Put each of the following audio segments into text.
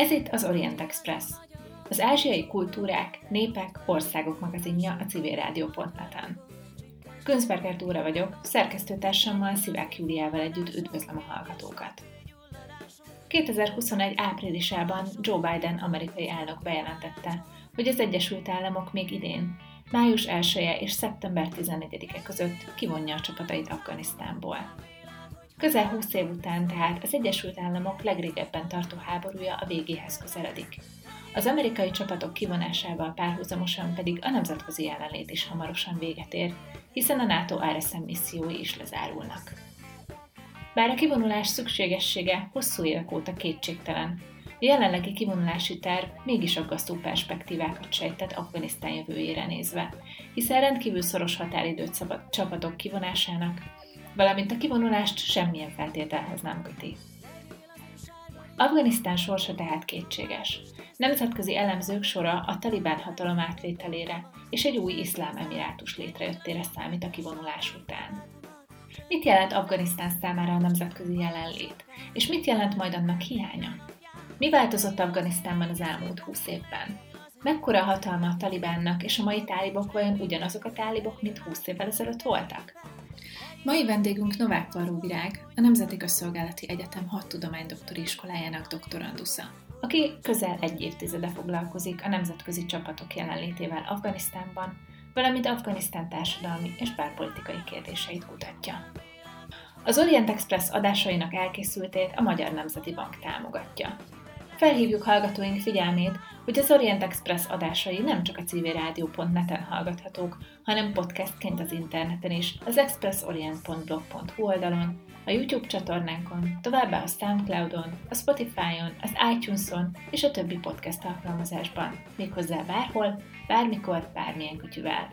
Ez itt az Orient Express, az ázsiai kultúrák, népek, országok magazinja a civilrádió.net-en. Könzberger Dóra vagyok, szerkesztőtársammal Szivák Júliával együtt üdvözlöm a hallgatókat. 2021 áprilisában Joe Biden amerikai elnök bejelentette, hogy az Egyesült Államok még idén, május 1 -e és szeptember 14-e között kivonja a csapatait Afganisztánból. Közel 20 év után tehát az Egyesült Államok legrégebben tartó háborúja a végéhez közeledik. Az amerikai csapatok kivonásával párhuzamosan pedig a nemzetközi jelenlét is hamarosan véget ér, hiszen a NATO RSM missziói is lezárulnak. Bár a kivonulás szükségessége hosszú évek óta kétségtelen, a jelenlegi kivonulási terv mégis aggasztó perspektívákat sejtett Afganisztán jövőjére nézve, hiszen rendkívül szoros határidőt szabad csapatok kivonásának, valamint a kivonulást semmilyen feltételhez nem köti. Afganisztán sorsa tehát kétséges. Nemzetközi elemzők sora a talibán hatalom átvételére és egy új iszlám emirátus létrejöttére számít a kivonulás után. Mit jelent Afganisztán számára a nemzetközi jelenlét, és mit jelent majd annak hiánya? Mi változott Afganisztánban az elmúlt húsz évben? Mekkora hatalma a talibánnak, és a mai tálibok vajon ugyanazok a tálibok, mint 20 évvel ezelőtt voltak? Mai vendégünk Novák Varó Virág, a Nemzeti Közszolgálati Egyetem hat tudománydoktori iskolájának doktorandusza, aki közel egy évtizede foglalkozik a nemzetközi csapatok jelenlétével Afganisztánban, valamint Afganisztán társadalmi és párpolitikai kérdéseit kutatja. Az Orient Express adásainak elkészültét a Magyar Nemzeti Bank támogatja. Felhívjuk hallgatóink figyelmét, hogy az Orient Express adásai nem csak a civilrádió.net-en hallgathatók, hanem podcastként az interneten is, az expressorient.blog.hu oldalon, a YouTube csatornánkon, továbbá a Soundcloudon, a Spotify-on, az iTunes-on és a többi podcast alkalmazásban, méghozzá bárhol, bármikor, bármilyen kütyüvel.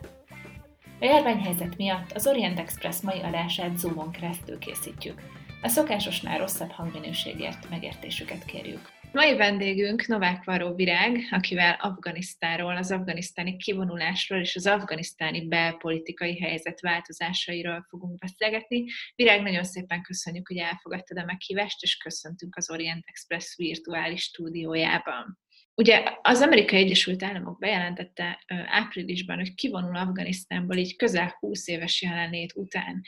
A járványhelyzet miatt az Orient Express mai adását Zoomon keresztül készítjük. A szokásosnál rosszabb hangminőségért megértésüket kérjük. Mai vendégünk Novák Varó Virág, akivel Afganisztáról, az afganisztáni kivonulásról és az afganisztáni belpolitikai helyzet változásairól fogunk beszélgetni. Virág, nagyon szépen köszönjük, hogy elfogadtad a meghívást, és köszöntünk az Orient Express virtuális stúdiójában. Ugye az Amerikai Egyesült Államok bejelentette áprilisban, hogy kivonul Afganisztánból így közel 20 éves jelenlét után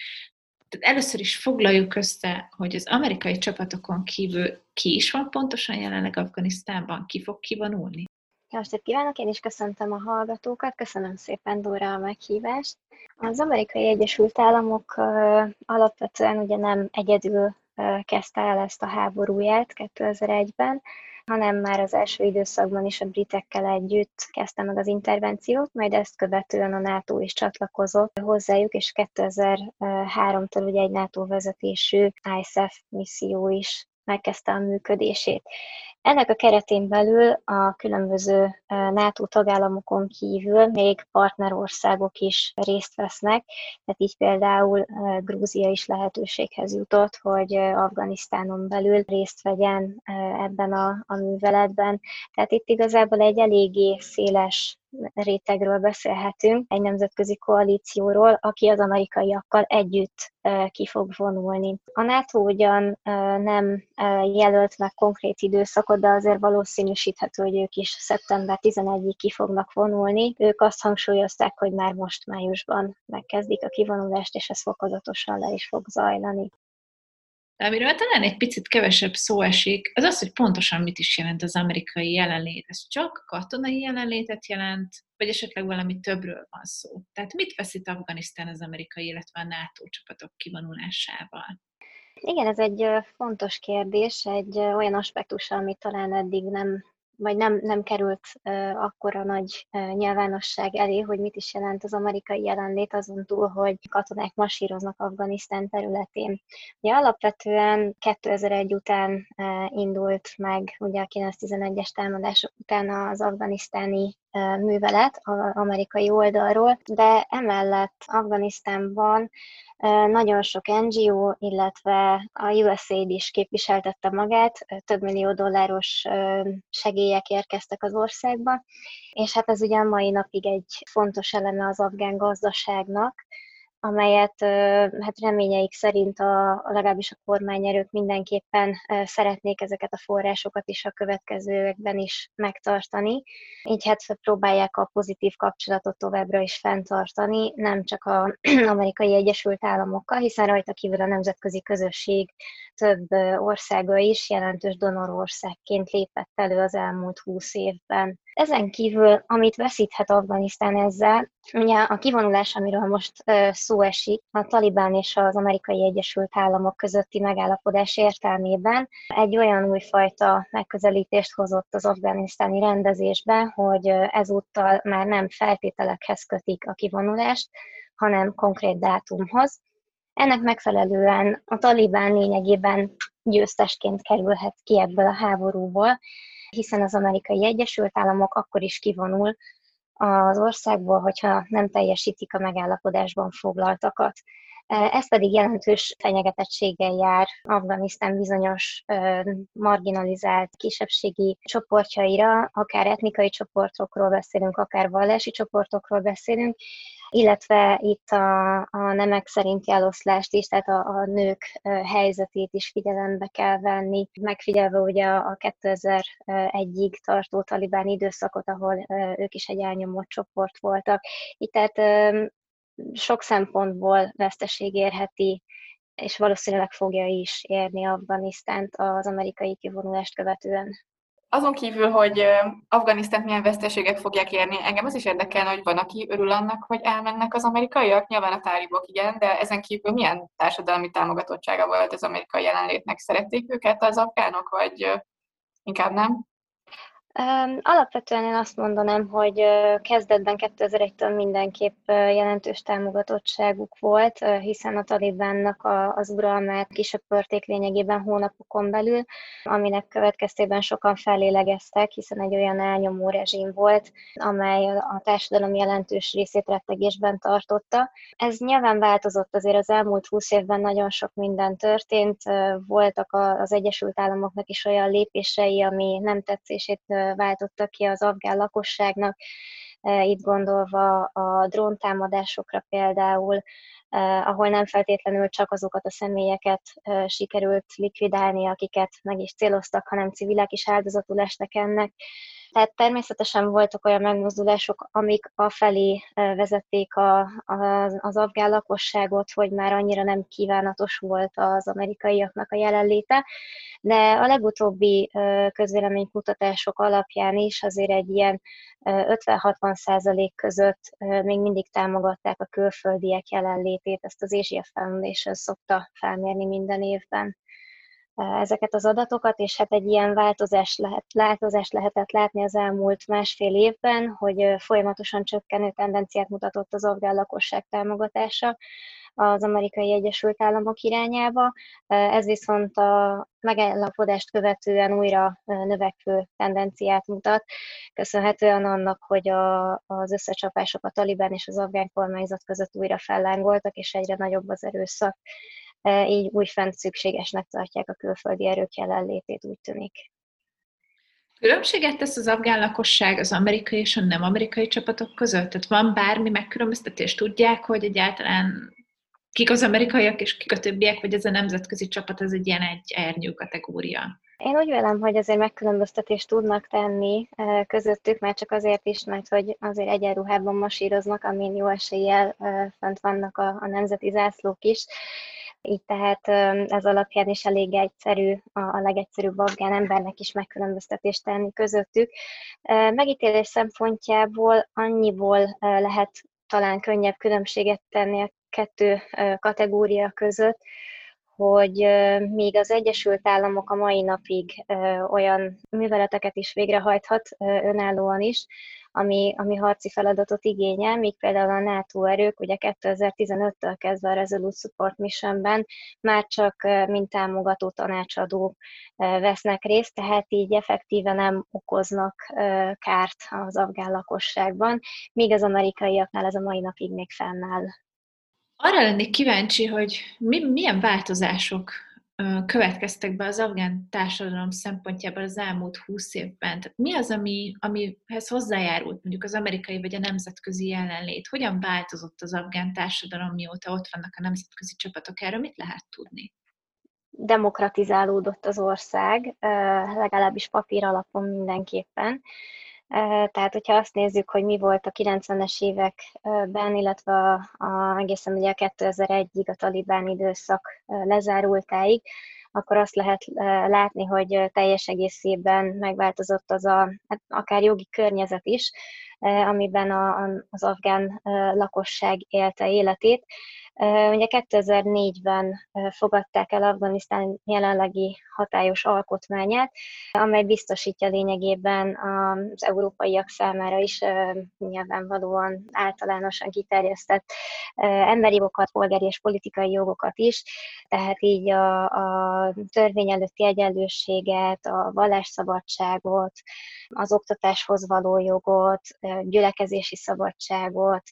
először is foglaljuk össze, hogy az amerikai csapatokon kívül ki is van pontosan jelenleg Afganisztánban, ki fog kivonulni? Jó kívánok, én is köszöntöm a hallgatókat, köszönöm szépen Dóra a meghívást. Az amerikai Egyesült Államok alapvetően ugye nem egyedül kezdte el ezt a háborúját 2001-ben, hanem már az első időszakban is a britekkel együtt kezdte meg az intervenciót, majd ezt követően a NATO is csatlakozott hozzájuk, és 2003-tól ugye egy NATO vezetésű ISAF misszió is megkezdte a működését. Ennek a keretén belül a különböző NATO tagállamokon kívül még partnerországok is részt vesznek, tehát így például Grúzia is lehetőséghez jutott, hogy Afganisztánon belül részt vegyen ebben a, a műveletben. Tehát itt igazából egy eléggé széles rétegről beszélhetünk, egy nemzetközi koalícióról, aki az amerikaiakkal együtt ki fog vonulni. A NATO ugyan nem jelölt meg konkrét időszakot, de azért valószínűsíthető, hogy ők is szeptember 11-ig ki fognak vonulni. Ők azt hangsúlyozták, hogy már most májusban megkezdik a kivonulást, és ez fokozatosan le is fog zajlani. De amiről talán egy picit kevesebb szó esik, az az, hogy pontosan mit is jelent az amerikai jelenlét. Ez csak katonai jelenlétet jelent, vagy esetleg valami többről van szó. Tehát mit veszít Afganisztán az amerikai, illetve a NATO csapatok kivonulásával? Igen, ez egy fontos kérdés, egy olyan aspektus, ami talán eddig nem vagy nem, nem került akkora nagy nyilvánosság elé, hogy mit is jelent az amerikai jelenlét azon túl, hogy katonák masíroznak Afganisztán területén. Ugye alapvetően 2001 után indult meg, ugye a 911-es támadások után az afganisztáni művelet amerikai oldalról, de emellett Afganisztánban nagyon sok NGO, illetve a USAID is képviseltette magát, több millió dolláros segélyek érkeztek az országba, és hát ez ugye a mai napig egy fontos eleme az afgán gazdaságnak, amelyet hát reményeik szerint a, legalábbis a kormányerők mindenképpen szeretnék ezeket a forrásokat is a következőekben is megtartani. Így hát próbálják a pozitív kapcsolatot továbbra is fenntartani, nem csak az amerikai Egyesült Államokkal, hiszen rajta kívül a nemzetközi közösség több országa is jelentős donorországként lépett elő az elmúlt húsz évben. Ezen kívül, amit veszíthet Afganisztán ezzel, ugye a kivonulás, amiről most szó esik, a Talibán és az Amerikai Egyesült Államok közötti megállapodás értelmében egy olyan újfajta megközelítést hozott az afganisztáni rendezésbe, hogy ezúttal már nem feltételekhez kötik a kivonulást, hanem konkrét dátumhoz. Ennek megfelelően a Talibán lényegében győztesként kerülhet ki ebből a háborúból, hiszen az amerikai Egyesült Államok akkor is kivonul az országból, hogyha nem teljesítik a megállapodásban foglaltakat. Ez pedig jelentős fenyegetettséggel jár Afganisztán bizonyos marginalizált kisebbségi csoportjaira, akár etnikai csoportokról beszélünk, akár vallási csoportokról beszélünk, illetve itt a, a nemek szerinti eloszlást is, tehát a, a nők helyzetét is figyelembe kell venni, megfigyelve ugye a 2001-ig tartó talibán időszakot, ahol ők is egy elnyomott csoport voltak. Itt tehát sok szempontból veszteség érheti és valószínűleg fogja is érni Afganisztánt az amerikai kivonulást követően. Azon kívül, hogy Afganisztánt milyen veszteségek fogják érni, engem az is érdekel, hogy van, aki örül annak, hogy elmennek az amerikaiak. Nyilván a tálibok igen, de ezen kívül milyen társadalmi támogatottsága volt az amerikai jelenlétnek? Szerették őket az afgánok, vagy inkább nem? Alapvetően én azt mondanám, hogy kezdetben 2001-től mindenképp jelentős támogatottságuk volt, hiszen a talibánnak az uralmát kisöpörték lényegében hónapokon belül, aminek következtében sokan felélegeztek, hiszen egy olyan elnyomó rezsim volt, amely a társadalom jelentős részét rettegésben tartotta. Ez nyilván változott azért az elmúlt húsz évben nagyon sok minden történt, voltak az Egyesült Államoknak is olyan lépései, ami nem tetszését váltottak ki az afgán lakosságnak, e, itt gondolva a dróntámadásokra például, e, ahol nem feltétlenül csak azokat a személyeket e, sikerült likvidálni, akiket meg is céloztak, hanem civilek is áldozatul estek ennek. Tehát természetesen voltak olyan megmozdulások, amik afelé vezették a, a, az afgán lakosságot, hogy már annyira nem kívánatos volt az amerikaiaknak a jelenléte, de a legutóbbi közvéleménykutatások alapján is azért egy ilyen 50-60 százalék között még mindig támogatták a külföldiek jelenlétét, ezt az Asia Foundation szokta felmérni minden évben ezeket az adatokat, és hát egy ilyen változás lehet, változás lehetett látni az elmúlt másfél évben, hogy folyamatosan csökkenő tendenciát mutatott az afgán lakosság támogatása az amerikai Egyesült Államok irányába. Ez viszont a megállapodást követően újra növekvő tendenciát mutat, köszönhetően annak, hogy a, az összecsapások a Taliban és az afgán kormányzat között újra fellángoltak, és egyre nagyobb az erőszak így újfent szükségesnek tartják a külföldi erők jelenlétét, úgy tűnik. Különbséget tesz az afgán lakosság az amerikai és a nem amerikai csapatok között? Tehát van bármi megkülönböztetés? Tudják, hogy egyáltalán kik az amerikaiak és kik a többiek, vagy ez a nemzetközi csapat, ez egy ilyen egy ernyő kategória? Én úgy vélem, hogy azért megkülönböztetést tudnak tenni közöttük, már csak azért is, mert hogy azért egyenruhában masíroznak, amin jó eséllyel fent vannak a, a nemzeti zászlók is, így tehát ez alapján is elég egyszerű a legegyszerűbb afgán embernek is megkülönböztetést tenni közöttük. Megítélés szempontjából annyiból lehet talán könnyebb különbséget tenni a kettő kategória között, hogy még az Egyesült Államok a mai napig olyan műveleteket is végrehajthat önállóan is, ami, ami harci feladatot igényel, míg például a NATO erők ugye 2015-től kezdve a Resolute Support Missionben már csak mint támogató tanácsadó vesznek részt, tehát így effektíve nem okoznak kárt az afgán lakosságban, míg az amerikaiaknál ez a mai napig még fennáll. Arra lennék kíváncsi, hogy mi, milyen változások következtek be az afgán társadalom szempontjából az elmúlt húsz évben? Tehát mi az, ami, amihez hozzájárult mondjuk az amerikai vagy a nemzetközi jelenlét? Hogyan változott az afgán társadalom, mióta ott vannak a nemzetközi csapatok? Erről mit lehet tudni? Demokratizálódott az ország, legalábbis papír alapon mindenképpen. Tehát, hogyha azt nézzük, hogy mi volt a 90-es években, illetve a, a, egészen ugye a 2001-ig a talibán időszak lezárultáig, akkor azt lehet látni, hogy teljes egészében megváltozott az a, hát akár jogi környezet is, amiben a, az afgán lakosság élte életét. Ugye 2004-ben fogadták el Afganisztán jelenlegi hatályos alkotmányát, amely biztosítja lényegében az európaiak számára is nyilvánvalóan általánosan kiterjesztett emberi jogokat, polgári és politikai jogokat is, tehát így a, a törvény előtti egyenlőséget, a vallásszabadságot, az oktatáshoz való jogot, gyülekezési szabadságot,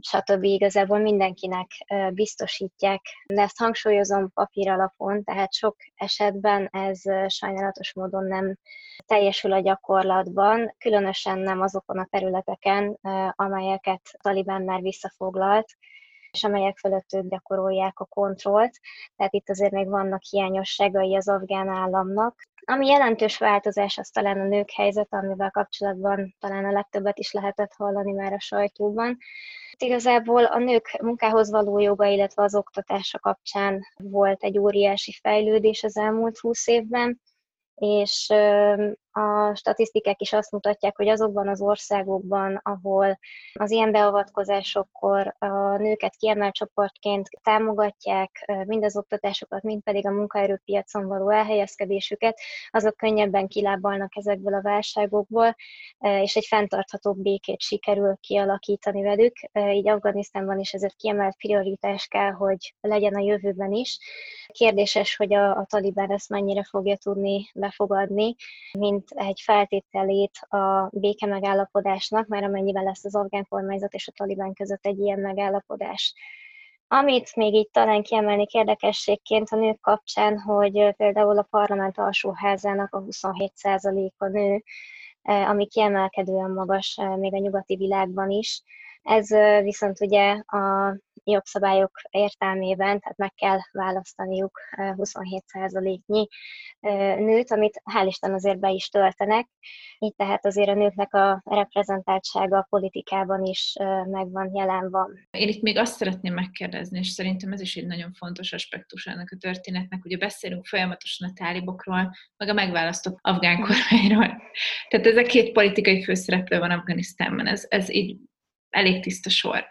stb. igazából mindenkinek biztosítják. De ezt hangsúlyozom papír alapon, tehát sok esetben ez sajnálatos módon nem teljesül a gyakorlatban, különösen nem azokon a területeken, amelyeket Taliban már visszafoglalt, és amelyek fölött ők gyakorolják a kontrollt. Tehát itt azért még vannak hiányosságai az afgán államnak. Ami jelentős változás, az talán a nők helyzet, amivel kapcsolatban talán a legtöbbet is lehetett hallani már a sajtóban. Igazából a nők munkához való joga, illetve az oktatása kapcsán volt egy óriási fejlődés az elmúlt húsz évben, és a statisztikák is azt mutatják, hogy azokban az országokban, ahol az ilyen beavatkozásokkor a nőket kiemelt csoportként támogatják, mind az oktatásokat, mind pedig a munkaerőpiacon való elhelyezkedésüket, azok könnyebben kilábalnak ezekből a válságokból, és egy fenntartható békét sikerül kialakítani velük. Így Afganisztánban is ez egy kiemelt prioritás kell, hogy legyen a jövőben is. Kérdéses, hogy a, a talibán ezt mennyire fogja tudni befogadni, mint mint egy feltételét a béke megállapodásnak, már amennyiben lesz az afgán kormányzat és a talibán között egy ilyen megállapodás. Amit még itt talán kiemelnék érdekességként a nők kapcsán, hogy például a parlament alsóházának a 27%-a nő, ami kiemelkedően magas még a nyugati világban is. Ez viszont ugye a jogszabályok értelmében, tehát meg kell választaniuk 27%-nyi nőt, amit hál' Isten azért be is töltenek. Így tehát azért a nőknek a reprezentáltsága a politikában is megvan, jelen van. Én itt még azt szeretném megkérdezni, és szerintem ez is egy nagyon fontos aspektus ennek a történetnek, ugye beszélünk folyamatosan a tálibokról, meg a megválasztott afgán kormányról. Tehát ez a két politikai főszereplő van Afganisztánban, ez, ez így elég tiszta sor.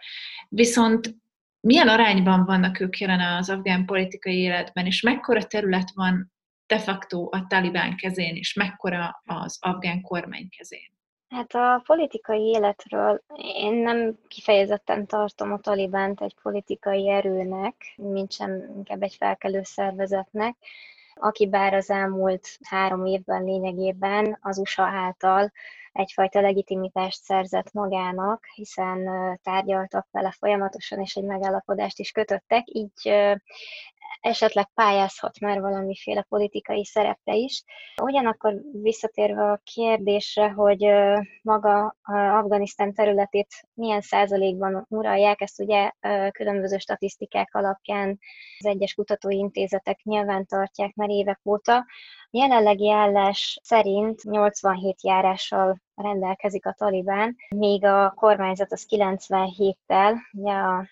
Viszont milyen arányban vannak ők jelen az afgán politikai életben, és mekkora terület van de facto a talibán kezén, és mekkora az afgán kormány kezén? Hát a politikai életről én nem kifejezetten tartom a talibánt egy politikai erőnek, mint sem inkább egy felkelő szervezetnek, aki bár az elmúlt három évben lényegében az USA által egyfajta legitimitást szerzett magának, hiszen tárgyaltak vele folyamatosan, és egy megállapodást is kötöttek, így esetleg pályázhat már valamiféle politikai szerepre is. Ugyanakkor visszatérve a kérdésre, hogy maga Afganisztán területét milyen százalékban uralják, ezt ugye különböző statisztikák alapján az egyes kutatóintézetek nyilván tartják már évek óta. Jelenlegi állás szerint 87 járással rendelkezik a Talibán, míg a kormányzat az 97-tel, ugye a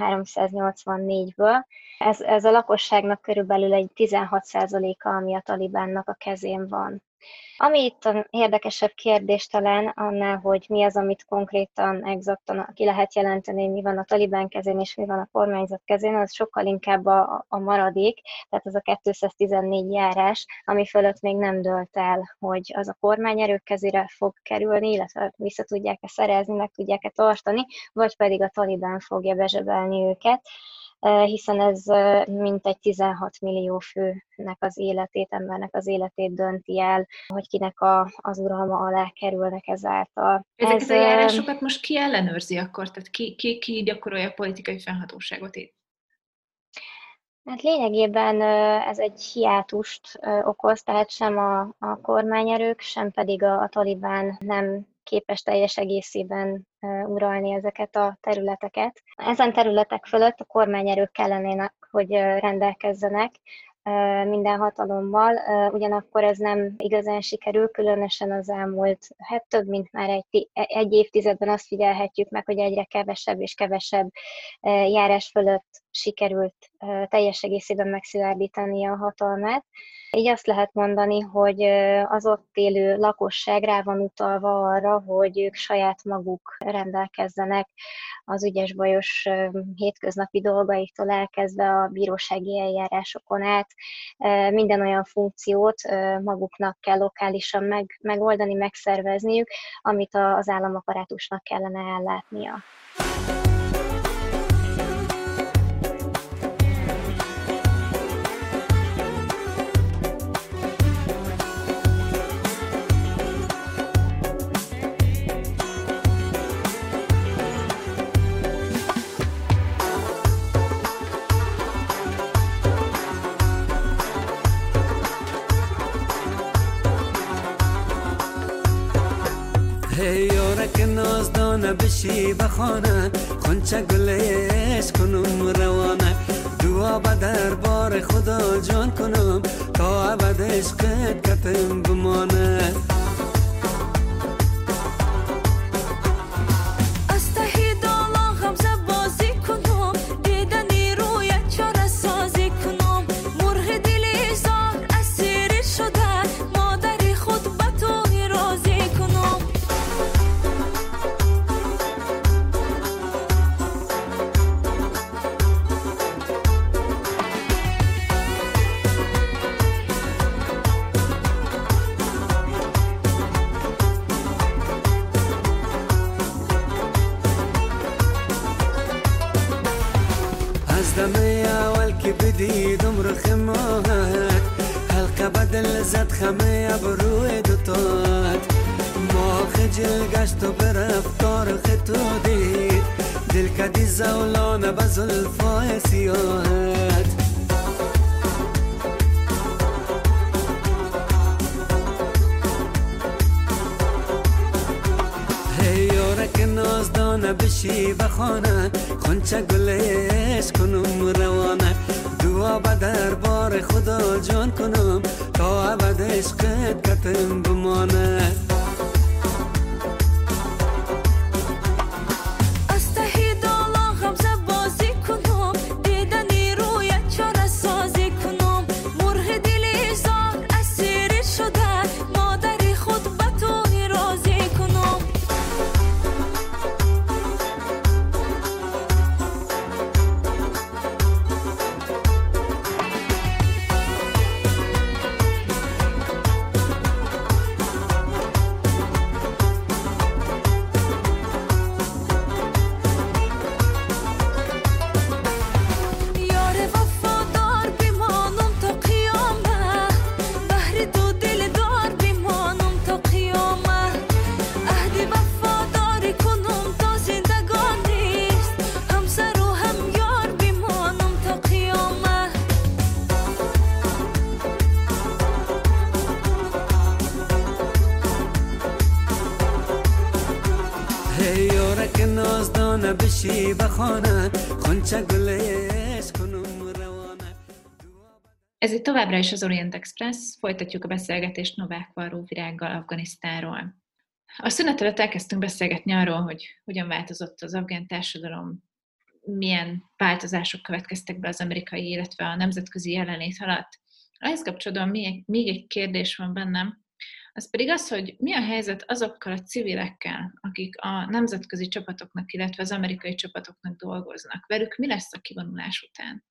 384-ből. Ez, ez a lakosságnak körülbelül egy 16%-a, ami a Talibánnak a kezén van. Ami itt a érdekesebb kérdés talán annál, hogy mi az, amit konkrétan, exaktan ki lehet jelenteni, mi van a talibán kezén és mi van a kormányzat kezén, az sokkal inkább a, a maradék, tehát az a 214 járás, ami fölött még nem dölt el, hogy az a kormányerők kezére fog kerülni, illetve vissza tudják-e szerezni, meg tudják-e tartani, vagy pedig a talibán fogja bezsebelni őket hiszen ez mintegy 16 millió főnek az életét, embernek az életét dönti el, hogy kinek a, az uralma alá kerülnek ezáltal. Ezeket ez, a járásokat most ki ellenőrzi akkor? Tehát ki, ki, ki gyakorolja a politikai fennhatóságot itt? Hát lényegében ez egy hiátust okoz, tehát sem a, a kormányerők, sem pedig a, a talibán nem képes teljes egészében uralni ezeket a területeket. Ezen területek fölött a kormányerők kellenének, hogy rendelkezzenek, minden hatalommal, ugyanakkor ez nem igazán sikerül, különösen az elmúlt, hát több mint már egy, egy évtizedben azt figyelhetjük meg, hogy egyre kevesebb és kevesebb járás fölött sikerült teljes egészében megszilárdítani a hatalmát. Így azt lehet mondani, hogy az ott élő lakosság rá van utalva arra, hogy ők saját maguk rendelkezzenek az ügyes bajos hétköznapi dolgaiktól elkezdve a bírósági eljárásokon át. Minden olyan funkciót maguknak kell lokálisan meg, megoldani, megszervezniük, amit az államaparátusnak kellene ellátnia. بشی بخانه خونچه گلیش کنم روانه. دعا به دربار خدا جان کنم تا عبد عشقت کتم بمانه. Továbbra is az Orient Express, folytatjuk a beszélgetést Novák Varró virággal Afganisztáról. A szünet előtt elkezdtünk beszélgetni arról, hogy hogyan változott az afgán társadalom, milyen változások következtek be az amerikai, illetve a nemzetközi jelenlét alatt. Ehhez kapcsolatban még, még egy kérdés van bennem, az pedig az, hogy mi a helyzet azokkal a civilekkel, akik a nemzetközi csapatoknak, illetve az amerikai csapatoknak dolgoznak. Velük mi lesz a kivonulás után?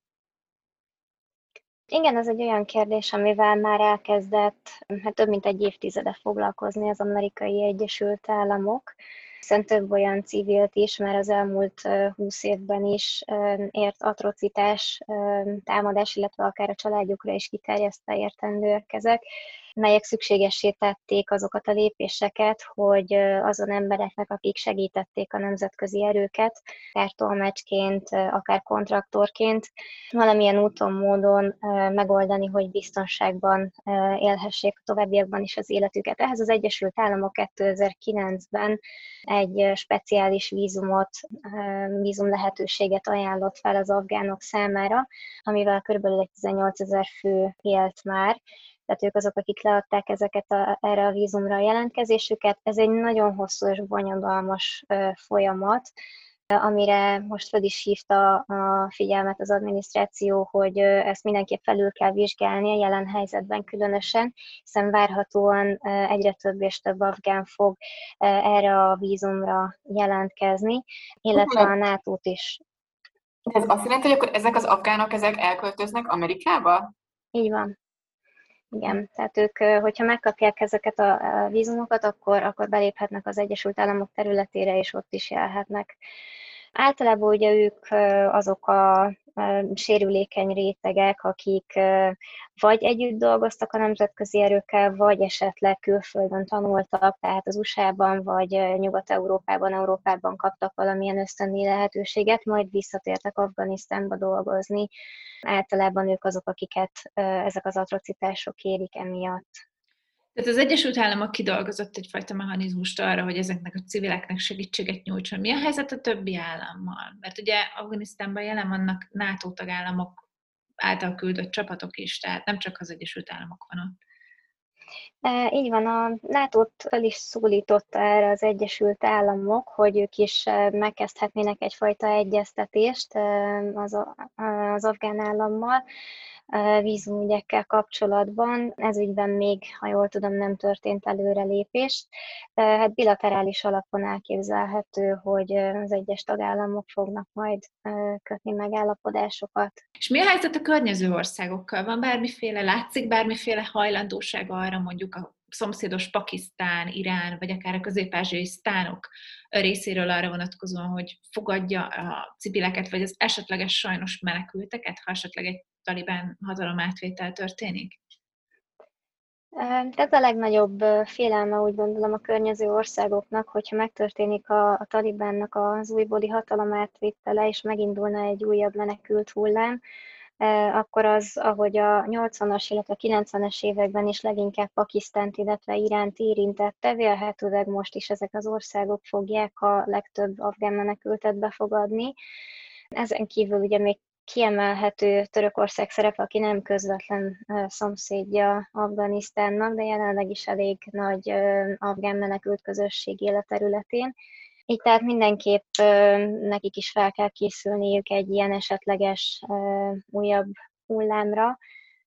Igen, ez egy olyan kérdés, amivel már elkezdett hát több mint egy évtizede foglalkozni az amerikai Egyesült Államok, hiszen több olyan civilt is már az elmúlt húsz évben is ért atrocitás, támadás, illetve akár a családjukra is kiterjesztve értendőek ezek, melyek szükségessé tették azokat a lépéseket, hogy azon embereknek, akik segítették a nemzetközi erőket, akár tolmácsként, akár kontraktorként, valamilyen úton, módon megoldani, hogy biztonságban élhessék a továbbiakban is az életüket. Ehhez az Egyesült Államok 2009-ben egy speciális vízumot, vízum lehetőséget ajánlott fel az afgánok számára, amivel kb. 18 ezer fő élt már, tehát ők azok, akik leadták ezeket a, erre a vízumra a jelentkezésüket. Ez egy nagyon hosszú és bonyodalmas folyamat, amire most fel is hívta a figyelmet az adminisztráció, hogy ezt mindenképp felül kell vizsgálni a jelen helyzetben különösen, hiszen várhatóan egyre több és több afgán fog erre a vízumra jelentkezni, illetve a nato is. Ez azt jelenti, hogy akkor ezek az afgánok ezek elköltöznek Amerikába? Így van. Igen, tehát ők, hogyha megkapják ezeket a vízumokat, akkor, akkor beléphetnek az Egyesült Államok területére, és ott is élhetnek. Általában ugye ők azok a sérülékeny rétegek, akik vagy együtt dolgoztak a nemzetközi erőkkel, vagy esetleg külföldön tanultak, tehát az USA-ban vagy Nyugat-Európában, Európában kaptak valamilyen ösztöndi lehetőséget, majd visszatértek Afganisztánba dolgozni. Általában ők azok, akiket ezek az atrocitások érik emiatt. Tehát az Egyesült Államok kidolgozott egyfajta mechanizmust arra, hogy ezeknek a civileknek segítséget nyújtson. Mi a helyzet a többi állammal? Mert ugye Afganisztánban jelen vannak NATO tagállamok által küldött csapatok is, tehát nem csak az Egyesült Államok van ott. Így van, a nato fel is szólította erre az Egyesült Államok, hogy ők is megkezdhetnének egyfajta egyeztetést az, az afgán állammal, vízumügyekkel kapcsolatban. Ez ügyben még, ha jól tudom, nem történt előrelépés. Hát bilaterális alapon elképzelhető, hogy az egyes tagállamok fognak majd kötni megállapodásokat. És mi a helyzet a környező országokkal? Van bármiféle, látszik bármiféle hajlandóság arra mondjuk szomszédos Pakisztán, Irán, vagy akár a közép-ázsiai sztánok részéről arra vonatkozóan, hogy fogadja a civileket, vagy az esetleges sajnos menekülteket, ha esetleg egy talibán hatalom történik? Ez a legnagyobb félelme, úgy gondolom, a környező országoknak, hogyha megtörténik a, a talibánnak az újbóli hatalom és megindulna egy újabb menekült hullám, akkor az, ahogy a 80-as, illetve 90-es években is leginkább Pakisztánt, illetve Iránt érintette, vélhetőleg most is ezek az országok fogják a legtöbb afgán menekültet befogadni. Ezen kívül ugye még kiemelhető Törökország szerepe, aki nem közvetlen szomszédja Afganisztánnak, de jelenleg is elég nagy afgán menekült közösség élet területén. Így tehát mindenképp nekik is fel kell készülniük egy ilyen esetleges újabb hullámra.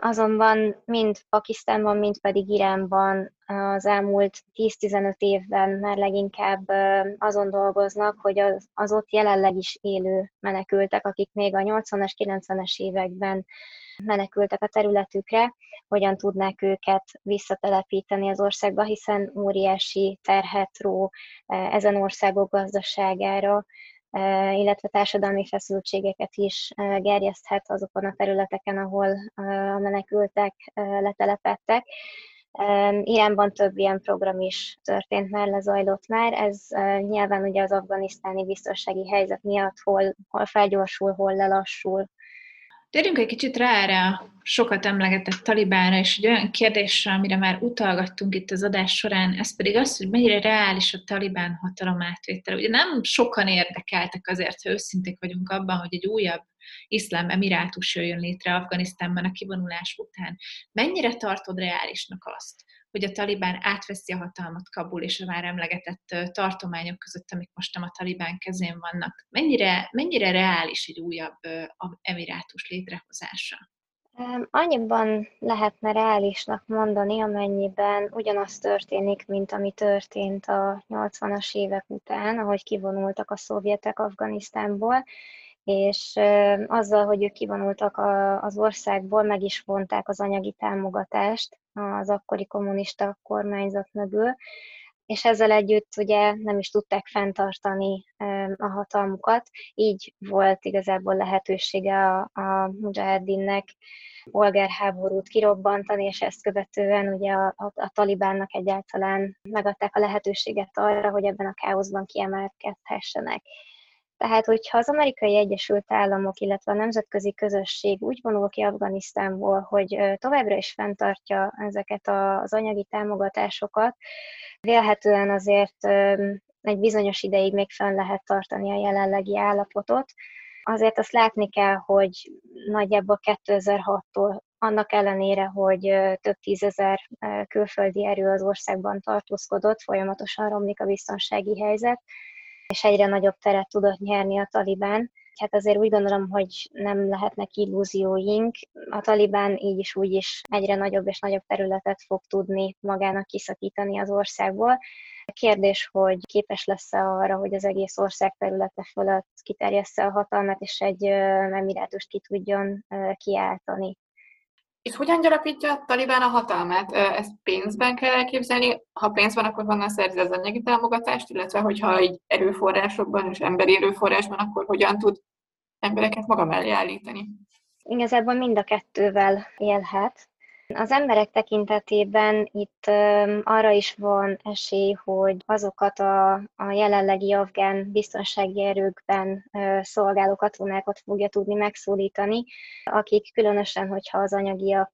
Azonban mind Pakisztánban, mind pedig Iránban az elmúlt 10-15 évben már leginkább azon dolgoznak, hogy az, ott jelenleg is élő menekültek, akik még a 80-as, 90-es években menekültek a területükre, hogyan tudnák őket visszatelepíteni az országba, hiszen óriási terhet ró ezen országok gazdaságára, illetve társadalmi feszültségeket is gerjeszthet azokon a területeken, ahol a menekültek letelepettek. Iránban több ilyen program is történt már, lezajlott már. Ez nyilván ugye az afganisztáni biztonsági helyzet miatt hol, hol felgyorsul, hol lelassul. Térjünk egy kicsit rá erre a sokat emlegetett talibára, és egy olyan kérdésre, amire már utalgattunk itt az adás során, ez pedig az, hogy mennyire reális a talibán hatalom átvétel. Ugye nem sokan érdekeltek azért, ha őszinték vagyunk abban, hogy egy újabb iszlám emirátus jöjjön létre Afganisztánban a kivonulás után. Mennyire tartod reálisnak azt, hogy a talibán átveszi a hatalmat Kabul és a már emlegetett tartományok között, amik most a talibán kezén vannak. Mennyire, mennyire reális egy újabb emirátus létrehozása? Annyiban lehetne reálisnak mondani, amennyiben ugyanaz történik, mint ami történt a 80-as évek után, ahogy kivonultak a szovjetek Afganisztánból, és azzal, hogy ők kivonultak az országból, meg is vonták az anyagi támogatást az akkori kommunista kormányzat mögül, és ezzel együtt ugye nem is tudták fenntartani a hatalmukat, így volt igazából lehetősége a, a Mujahedinnek polgárháborút kirobbantani, és ezt követően ugye a, a, a talibánnak egyáltalán megadták a lehetőséget arra, hogy ebben a káoszban kiemelkedhessenek. Tehát, hogyha az amerikai Egyesült Államok, illetve a nemzetközi közösség úgy vonul ki Afganisztánból, hogy továbbra is fenntartja ezeket az anyagi támogatásokat, vélhetően azért egy bizonyos ideig még fenn lehet tartani a jelenlegi állapotot. Azért azt látni kell, hogy nagyjából 2006-tól annak ellenére, hogy több tízezer külföldi erő az országban tartózkodott, folyamatosan romlik a biztonsági helyzet, és egyre nagyobb teret tudott nyerni a Talibán. Hát azért úgy gondolom, hogy nem lehetnek illúzióink. A Talibán így is úgy is egyre nagyobb és nagyobb területet fog tudni magának kiszakítani az országból. A kérdés, hogy képes lesz-e arra, hogy az egész ország területe fölött kiterjessze a hatalmat, és egy emirátust ki tudjon kiáltani. És hogyan gyarapítja a Talibán a hatalmát? Ezt pénzben kell elképzelni? Ha pénz van, akkor honnan szerzi az anyagi támogatást, illetve hogyha egy erőforrásokban és emberi erőforrásban, akkor hogyan tud embereket maga mellé állítani? Igazából mind a kettővel élhet. Az emberek tekintetében itt arra is van esély, hogy azokat a, a jelenlegi afgán biztonsági erőkben szolgáló katonákat fogja tudni megszólítani, akik különösen, hogyha az anyagiak,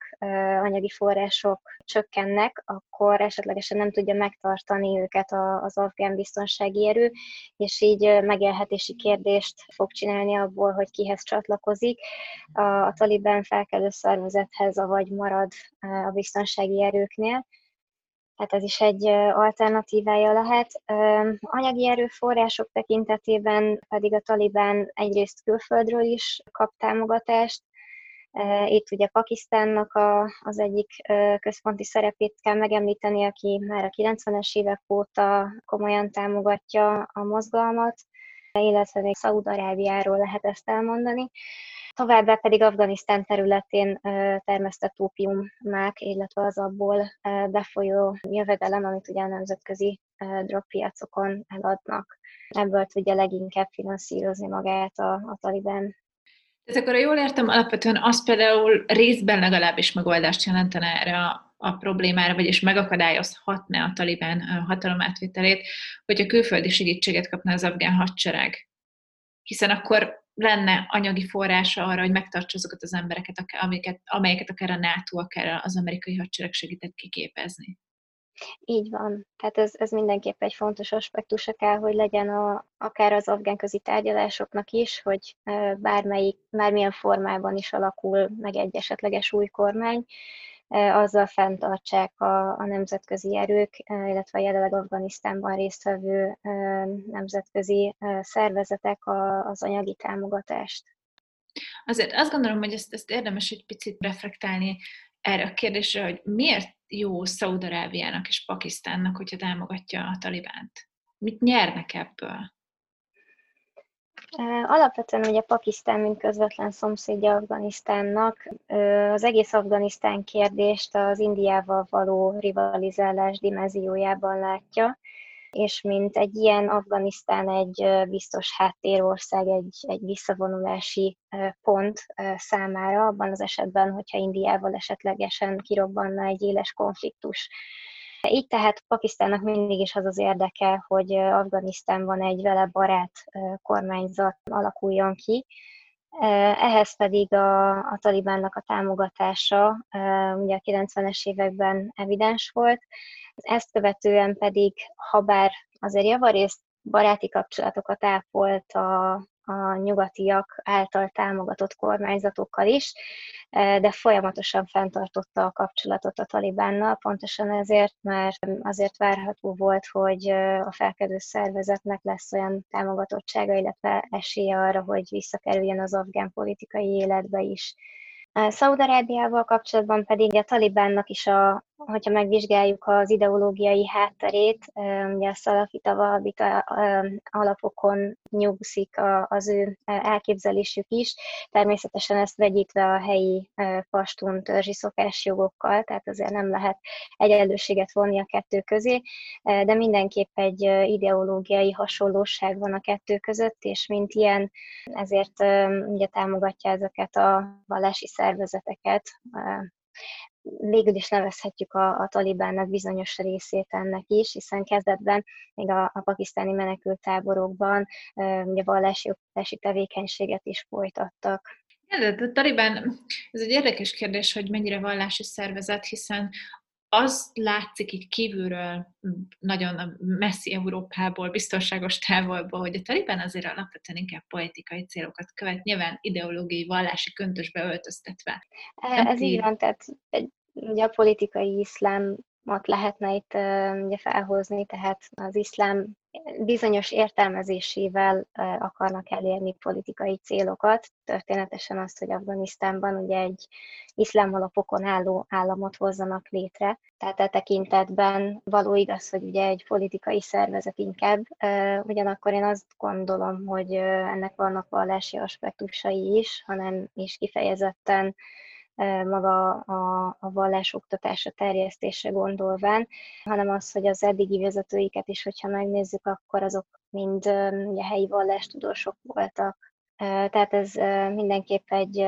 anyagi források csökkennek, akkor esetlegesen nem tudja megtartani őket az afgán biztonsági erő, és így megélhetési kérdést fog csinálni abból, hogy kihez csatlakozik. A, talibán felkelő szervezethez, vagy marad a biztonsági erőknél. Tehát ez is egy alternatívája lehet. Anyagi erőforrások tekintetében pedig a Talibán egyrészt külföldről is kap támogatást, itt ugye Pakisztánnak a, az egyik központi szerepét kell megemlíteni, aki már a 90-es évek óta komolyan támogatja a mozgalmat, illetve még Szaúd-Arábiáról lehet ezt elmondani. Továbbá pedig Afganisztán területén termesztett ópiummák, illetve az abból befolyó jövedelem, amit ugye a nemzetközi drogpiacokon eladnak. Ebből tudja leginkább finanszírozni magát a, a Taliban. Tehát akkor, ha jól értem, alapvetően az például részben legalábbis megoldást jelentene erre a, a problémára, vagyis megakadályozhatná a talibán hatalomátvételét, hogy a külföldi segítséget kapna az afgán hadsereg. Hiszen akkor lenne anyagi forrása arra, hogy megtartsa azokat az embereket, amiket, amelyeket akár a NATO, akár az amerikai hadsereg segített kiképezni. Így van. Tehát ez, ez mindenképp egy fontos aspektusa kell, hogy legyen a, akár az afgánközi tárgyalásoknak is, hogy bármelyik, bármilyen formában is alakul meg egy esetleges új kormány, azzal fenntartsák a, a nemzetközi erők, illetve a jelenleg Afganisztánban résztvevő nemzetközi szervezetek az anyagi támogatást. Azért azt gondolom, hogy ezt, ezt érdemes egy picit reflektálni erre a kérdésre, hogy miért jó Szaudarábiának és Pakisztánnak, hogyha támogatja a talibánt? Mit nyernek ebből? Alapvetően ugye Pakisztán, mint közvetlen szomszédja Afganisztánnak, az egész Afganisztán kérdést az Indiával való rivalizálás dimenziójában látja, és mint egy ilyen Afganisztán egy biztos háttérország, egy, egy visszavonulási pont számára, abban az esetben, hogyha Indiával esetlegesen kirobbanna egy éles konfliktus. Így tehát Pakisztánnak mindig is az az érdeke, hogy Afganisztánban egy vele barát kormányzat alakuljon ki, ehhez pedig a, a talibánnak a támogatása ugye a 90-es években evidens volt, ezt követően pedig, ha bár azért javarészt baráti kapcsolatokat ápolt a, a nyugatiak által támogatott kormányzatokkal is, de folyamatosan fenntartotta a kapcsolatot a talibánnal, pontosan ezért, mert azért várható volt, hogy a felkedő szervezetnek lesz olyan támogatottsága, illetve esélye arra, hogy visszakerüljön az afgán politikai életbe is. Szaudarábiával kapcsolatban pedig a talibánnak is a, hogyha megvizsgáljuk az ideológiai hátterét, ugye a szalafita vahabita alapokon nyugszik az ő elképzelésük is, természetesen ezt vegyítve a helyi pastun törzsi szokásjogokkal, tehát azért nem lehet egyenlőséget vonni a kettő közé, de mindenképp egy ideológiai hasonlóság van a kettő között, és mint ilyen ezért ugye támogatja ezeket a vallási szervezeteket, végül is nevezhetjük a, a talibánnak bizonyos részét ennek is, hiszen kezdetben még a, a pakisztáni menekültáborokban ugye vallási oktatási tevékenységet is folytattak. De a Talibán, ez egy érdekes kérdés, hogy mennyire vallási szervezet, hiszen az látszik így kívülről, nagyon messzi Európából, biztonságos távolból, hogy a Taliban azért alapvetően inkább politikai célokat követ, nyilván ideológiai, vallási köntösbe öltöztetve. Ez, ez így van, tehát egy, ugye a politikai iszlám lehetne itt ugye felhozni, tehát az iszlám bizonyos értelmezésével akarnak elérni politikai célokat. Történetesen azt, hogy Afganisztánban ugye egy iszlám alapokon álló államot hozzanak létre. Tehát e tekintetben való igaz, hogy ugye egy politikai szervezet inkább. Ugyanakkor én azt gondolom, hogy ennek vannak vallási aspektusai is, hanem is kifejezetten maga a, a vallás oktatása terjesztése gondolván, hanem az, hogy az eddigi vezetőiket is, hogyha megnézzük, akkor azok mind ugye, helyi vallástudósok voltak. Tehát ez mindenképp egy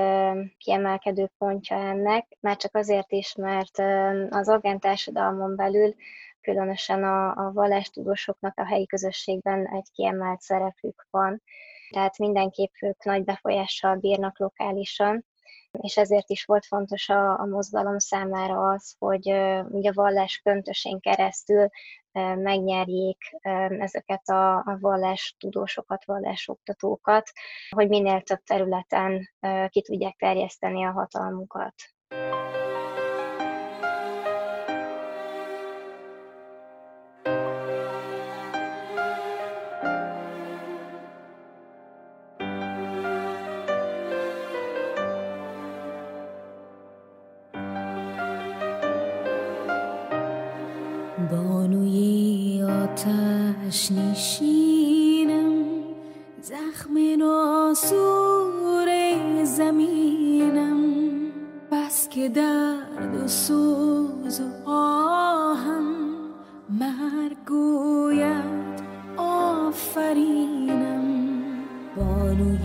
kiemelkedő pontja ennek, már csak azért is, mert az afgán társadalmon belül különösen a, a vallástudósoknak a helyi közösségben egy kiemelt szerepük van. Tehát mindenképp ők nagy befolyással bírnak lokálisan, és ezért is volt fontos a, a mozgalom számára az, hogy ugye a vallás köntösén keresztül megnyerjék ezeket a, a vallástudósokat, vallásoktatókat, hogy minél több területen ki tudják terjeszteni a hatalmukat. 路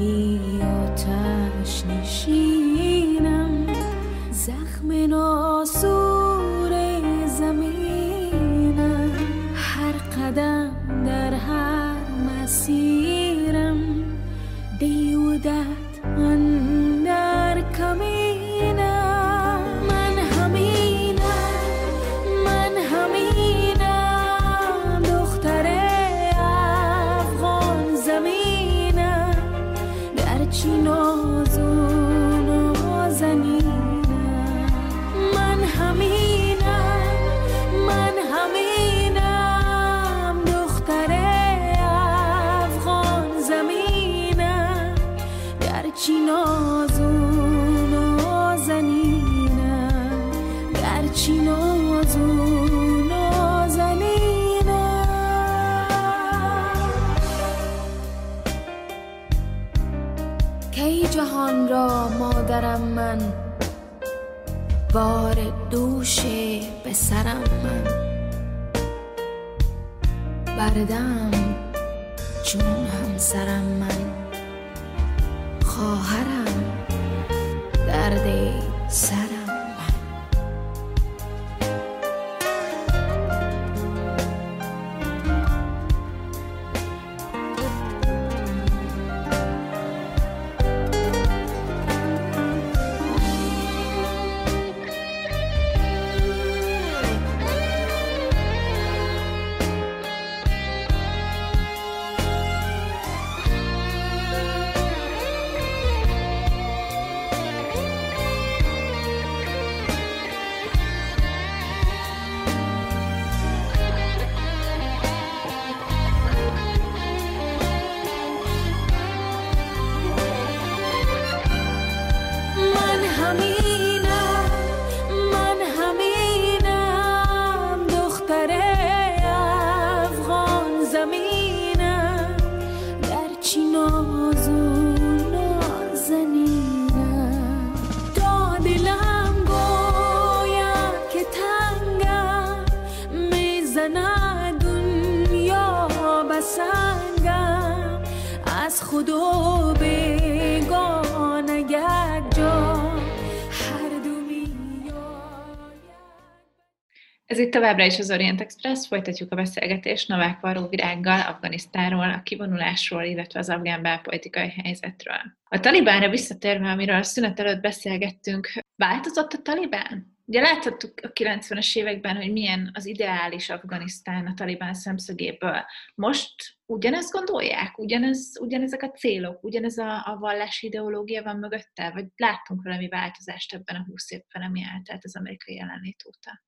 itt továbbra is az Orient Express, folytatjuk a beszélgetést Novák Varó Virággal, Afganisztánról, a kivonulásról, illetve az afgán belpolitikai helyzetről. A talibánra visszatérve, amiről a szünet előtt beszélgettünk, változott a talibán? Ugye láthattuk a 90-es években, hogy milyen az ideális Afganisztán a talibán szemszögéből. Most ugyanezt gondolják? Ugyanez, ugyanezek a célok? Ugyanez a, a vallási ideológia van mögötte? Vagy láttunk valami változást ebben a 20 évben, ami eltelt az amerikai jelenlét óta?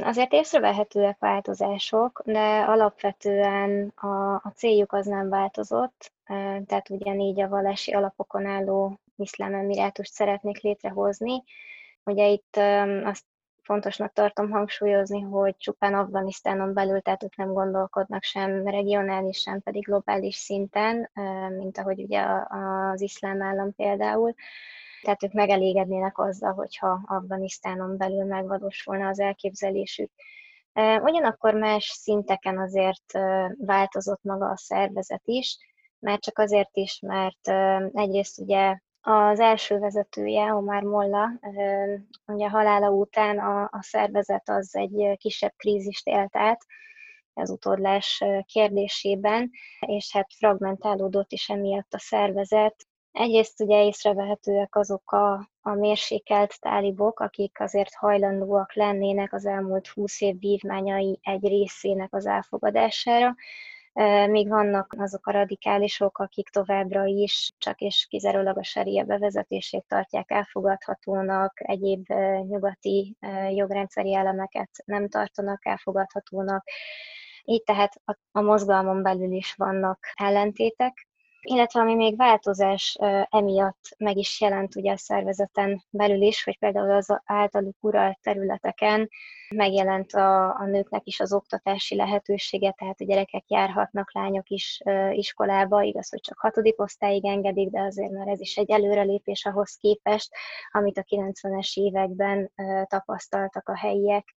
Azért észrevehetőek változások, de alapvetően a, a céljuk az nem változott, tehát ugyanígy a vallási alapokon álló iszlám emirátust szeretnék létrehozni. Ugye itt azt fontosnak tartom hangsúlyozni, hogy csupán Afganisztánon belül, tehát ők nem gondolkodnak sem regionális, sem pedig globális szinten, mint ahogy ugye az iszlám állam például. Tehát ők megelégednének azzal, hogyha Afganisztánon belül megvalósulna az elképzelésük. Ugyanakkor más szinteken azért változott maga a szervezet is, mert csak azért is, mert egyrészt ugye az első vezetője, Omar Molla, ugye halála után a, a szervezet az egy kisebb krízist élt át, az utódlás kérdésében, és hát fragmentálódott is emiatt a szervezet. Egyrészt ugye észrevehetőek azok a, a mérsékelt tálibok, akik azért hajlandóak lennének az elmúlt húsz év vívmányai egy részének az elfogadására, még vannak azok a radikálisok, akik továbbra is csak és kizárólag a seria bevezetését tartják elfogadhatónak, egyéb nyugati jogrendszeri elemeket nem tartanak elfogadhatónak. Így tehát a, a mozgalmon belül is vannak ellentétek, illetve ami még változás emiatt meg is jelent ugye a szervezeten belül is, hogy például az általuk uralt területeken megjelent a, a nőknek is az oktatási lehetősége, tehát a gyerekek járhatnak, lányok is iskolába, igaz, hogy csak hatodik osztályig engedik, de azért már ez is egy előrelépés ahhoz képest, amit a 90-es években tapasztaltak a helyiek.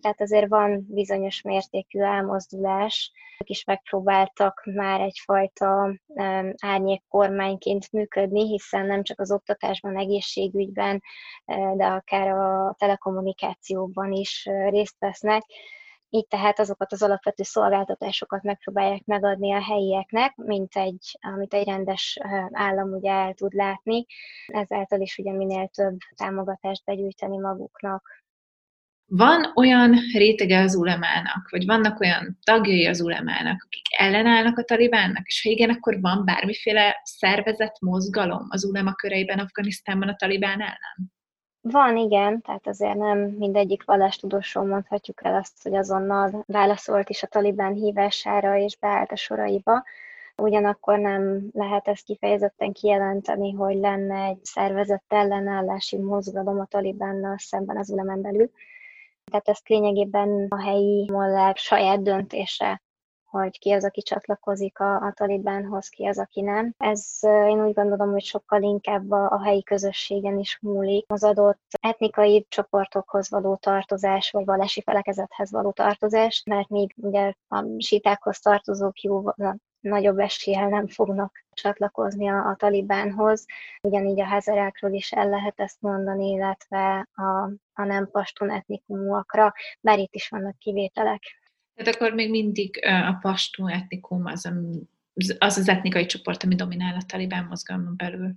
Tehát azért van bizonyos mértékű elmozdulás. Ők is megpróbáltak már egyfajta árnyék kormányként működni, hiszen nem csak az oktatásban, egészségügyben, de akár a telekommunikációban is részt vesznek. Így tehát azokat az alapvető szolgáltatásokat megpróbálják megadni a helyieknek, mint egy, amit egy rendes állam ugye el tud látni, ezáltal is ugye minél több támogatást begyűjteni maguknak. Van olyan rétege az ulemának, vagy vannak olyan tagjai az ulemának, akik ellenállnak a talibánnak, és ha igen, akkor van bármiféle szervezet mozgalom az ulema köreiben Afganisztánban a talibán ellen? Van, igen, tehát azért nem mindegyik vallástudósról mondhatjuk el azt, hogy azonnal válaszolt is a talibán hívására és beállt a soraiba. Ugyanakkor nem lehet ezt kifejezetten kijelenteni, hogy lenne egy szervezett ellenállási mozgalom a talibánnal szemben az ulemen belül. Tehát ezt lényegében a helyi mollák saját döntése hogy ki az, aki csatlakozik a, a talibánhoz, ki az, aki nem. Ez én úgy gondolom, hogy sokkal inkább a, a helyi közösségen is múlik. Az adott etnikai csoportokhoz való tartozás, vagy vallási felekezethez való tartozás, mert még ugye a sítákhoz tartozók jó nagyobb eséllyel nem fognak csatlakozni a, a talibánhoz. Ugyanígy a hazerákról is el lehet ezt mondani, illetve a, a nem pastun etnikumúakra, bár itt is vannak kivételek. Tehát akkor még mindig a pastun etnikum az, az az etnikai csoport, ami dominál a talibán mozgalmon belül.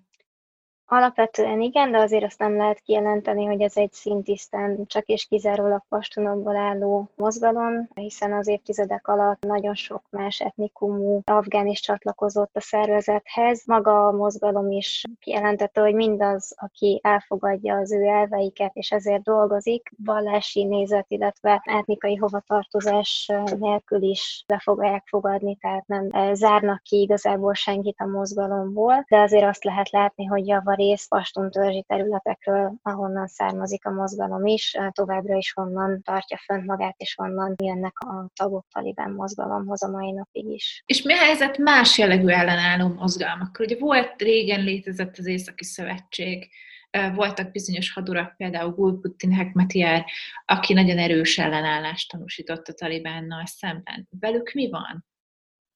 Alapvetően igen, de azért azt nem lehet kijelenteni, hogy ez egy szintisztán csak és kizárólag pastunokból álló mozgalom, hiszen az évtizedek alatt nagyon sok más etnikumú afgán is csatlakozott a szervezethez. Maga a mozgalom is kijelentette, hogy mindaz, aki elfogadja az ő elveiket, és ezért dolgozik, vallási nézet, illetve etnikai hovatartozás nélkül is be fogják fogadni, tehát nem zárnak ki igazából senkit a mozgalomból, de azért azt lehet látni, hogy java rész pastun törzsi területekről, ahonnan származik a mozgalom is, továbbra is honnan tartja fönt magát, és honnan jönnek a tagok talibán mozgalomhoz a mai napig is. És mi a helyzet más jellegű ellenálló mozgalmakkal? Ugye volt régen létezett az Északi Szövetség, voltak bizonyos hadurak, például Gulbuddin Hekmatyar, aki nagyon erős ellenállást tanúsított a talibánnal szemben. Velük mi van?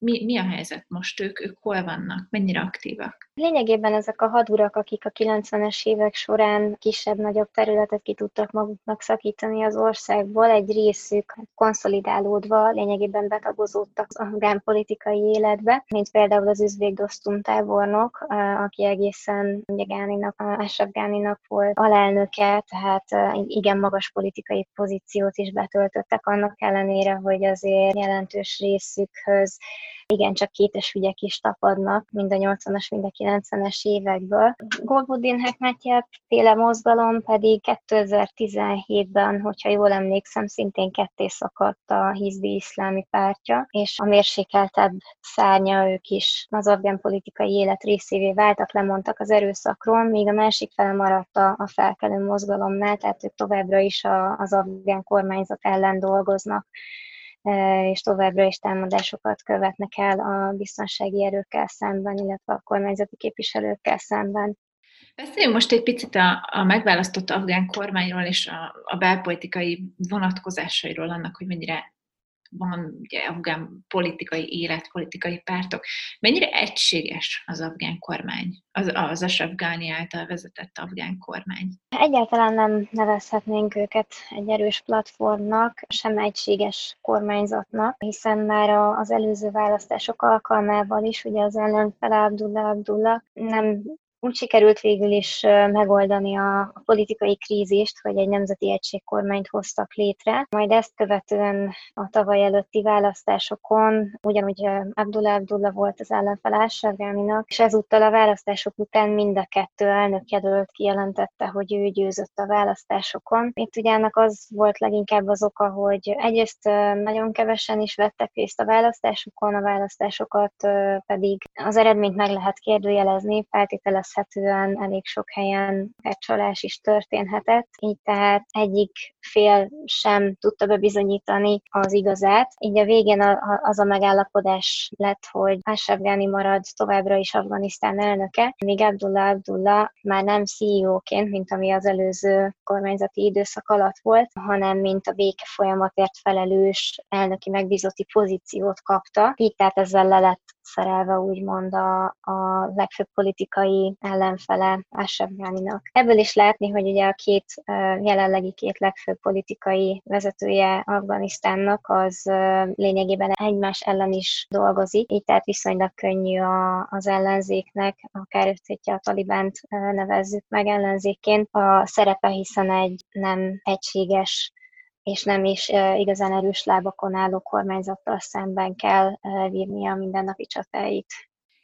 Mi, mi a helyzet most? Ők, ők hol vannak? Mennyire aktívak? Lényegében ezek a hadurak, akik a 90-es évek során kisebb-nagyobb területet ki tudtak maguknak szakítani az országból, egy részük konszolidálódva lényegében betagozódtak az afgán politikai életbe, mint például az üzbék Dostum tábornok, aki egészen ugye Gáninak, Ashraf Gáninak volt alelnöke, tehát igen magas politikai pozíciót is betöltöttek, annak ellenére, hogy azért jelentős részükhöz igen, csak kétes ügyek is tapadnak, mind a 80-as, mind a 90-es évekből. Golbudin Hekmetjel féle mozgalom pedig 2017-ben, hogyha jól emlékszem, szintén ketté szakadt a Hizbi iszlámi pártja, és a mérsékeltebb szárnya ők is az afgán politikai élet részévé váltak, lemondtak az erőszakról, míg a másik fele maradt a, a felkelő mozgalomnál, tehát ők továbbra is a, az afgán kormányzat ellen dolgoznak és továbbra is támadásokat követnek el a biztonsági erőkkel szemben, illetve a kormányzati képviselőkkel szemben. Beszéljünk most egy picit a, a megválasztott afgán kormányról és a, a belpolitikai vonatkozásairól annak, hogy mennyire van ugye afgán politikai élet, politikai pártok. Mennyire egységes az afgán kormány, az, az Ashraf Ghani által vezetett afgán kormány? Egyáltalán nem nevezhetnénk őket egy erős platformnak, sem egységes kormányzatnak, hiszen már az előző választások alkalmával is ugye az ellenfele Abdullah Abdullah nem úgy sikerült végül is megoldani a, politikai krízist, hogy egy nemzeti egységkormányt hoztak létre. Majd ezt követően a tavaly előtti választásokon, ugyanúgy Abdullah Abdullah volt az ellenfel Ásárgáminak, és ezúttal a választások után mind a kettő elnökjelölt kijelentette, hogy ő győzött a választásokon. Itt ugye ennek az volt leginkább az oka, hogy egyrészt nagyon kevesen is vettek részt a választásokon, a választásokat pedig az eredményt meg lehet kérdőjelezni, feltételez érezhetően elég sok helyen csalás is történhetett, így tehát egyik fél sem tudta bebizonyítani az igazát. Így a végén az a megállapodás lett, hogy Ashraf Ghani marad továbbra is Afganisztán elnöke, míg Abdullah Abdullah már nem CEO-ként, mint ami az előző kormányzati időszak alatt volt, hanem mint a béke folyamatért felelős elnöki megbízotti pozíciót kapta. Így tehát ezzel le lett szerelve úgymond a, a legfőbb politikai ellenfele Ashraf. Ebből is látni, hogy ugye a két jelenlegi két legfőbb politikai vezetője Afganisztánnak az lényegében egymás ellen is dolgozik, így tehát viszonylag könnyű a, az ellenzéknek, akár hogyha a talibánt nevezzük meg ellenzékként, a szerepe, hiszen egy nem egységes és nem is igazán erős lábakon álló kormányzattal szemben kell vívnia a mindennapi csatáit.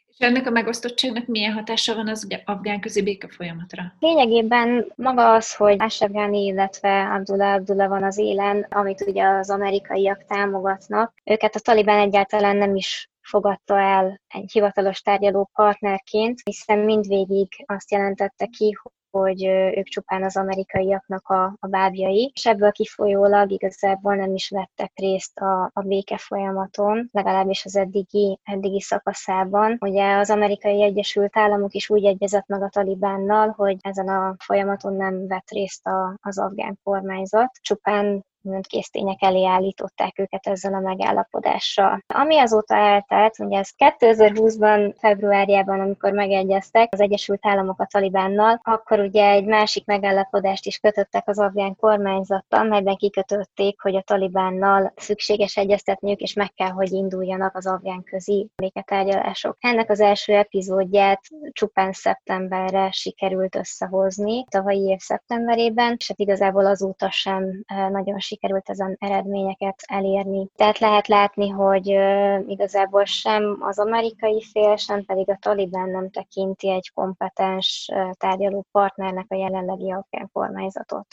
És ennek a megosztottságnak milyen hatása van az ugye, afgán közi béke folyamatra? Lényegében maga az, hogy Ashraf Ghani, illetve Abdullah Abdullah van az élen, amit ugye az amerikaiak támogatnak, őket a Taliban egyáltalán nem is fogadta el egy hivatalos tárgyaló partnerként, hiszen mindvégig azt jelentette ki, hogy ők csupán az amerikaiaknak a, a bábjai, és ebből kifolyólag igazából nem is vettek részt a, a béke folyamaton, legalábbis az eddigi, eddigi szakaszában. Ugye az amerikai Egyesült Államok is úgy egyezett meg a talibánnal, hogy ezen a folyamaton nem vett részt a, az afgán kormányzat, csupán késztények elé állították őket ezzel a megállapodással. Ami azóta eltelt, ugye ez 2020-ban, februárjában, amikor megegyeztek az Egyesült Államok a Talibánnal, akkor ugye egy másik megállapodást is kötöttek az afgán kormányzattal, melyben kikötötték, hogy a Talibánnal szükséges egyeztetniük, és meg kell, hogy induljanak az afgán közi béketárgyalások. Ennek az első epizódját csupán szeptemberre sikerült összehozni, tavalyi év szeptemberében, és hát igazából azóta sem eh, nagyon sikerült sikerült ezen eredményeket elérni. Tehát lehet látni, hogy igazából sem az amerikai fél, sem pedig a Taliban nem tekinti egy kompetens tárgyaló partnernek a jelenlegi afgán kormányzatot.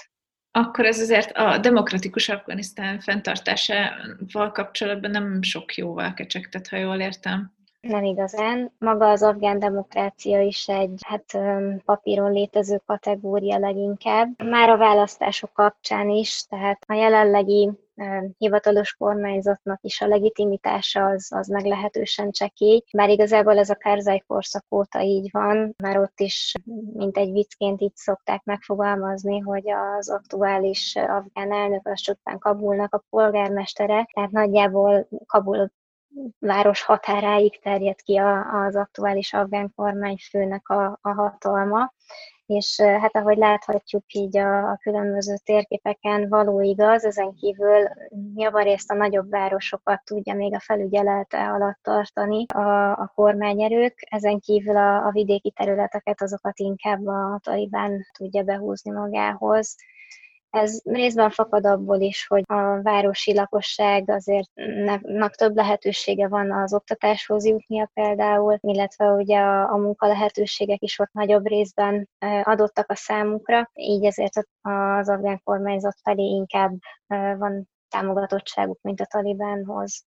Akkor ez azért a demokratikus Afganisztán fenntartásával kapcsolatban nem sok jóval kecsegtet, ha jól értem. Nem igazán. Maga az afgán demokrácia is egy hát papíron létező kategória leginkább. Már a választások kapcsán is, tehát a jelenlegi hivatalos kormányzatnak is a legitimitása az, az meglehetősen csekély, bár igazából ez a Karzai korszak óta így van, már ott is mint egy viccként így szokták megfogalmazni, hogy az aktuális afgán elnök az csupán Kabulnak a polgármestere, tehát nagyjából Kabul város határáig terjed ki az aktuális afgán kormányfőnek a, a hatalma, és hát ahogy láthatjuk így a, a különböző térképeken való igaz, ezen kívül javarészt a nagyobb városokat tudja még a felügyelete alatt tartani a, a kormányerők, ezen kívül a, a vidéki területeket azokat inkább a talibán tudja behúzni magához. Ez részben fakad abból is, hogy a városi lakosság azért nak több lehetősége van az oktatáshoz jutnia például, illetve ugye a, a munka lehetőségek is ott nagyobb részben adottak a számukra, így ezért az afgán kormányzat felé inkább van támogatottságuk, mint a talibánhoz.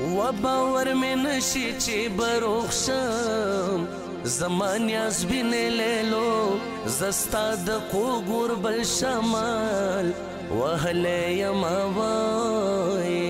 و باور می نشی چې بروخ شم زمان یاز بین لیلو زستا د قو ګور بل شمال وهله یما وای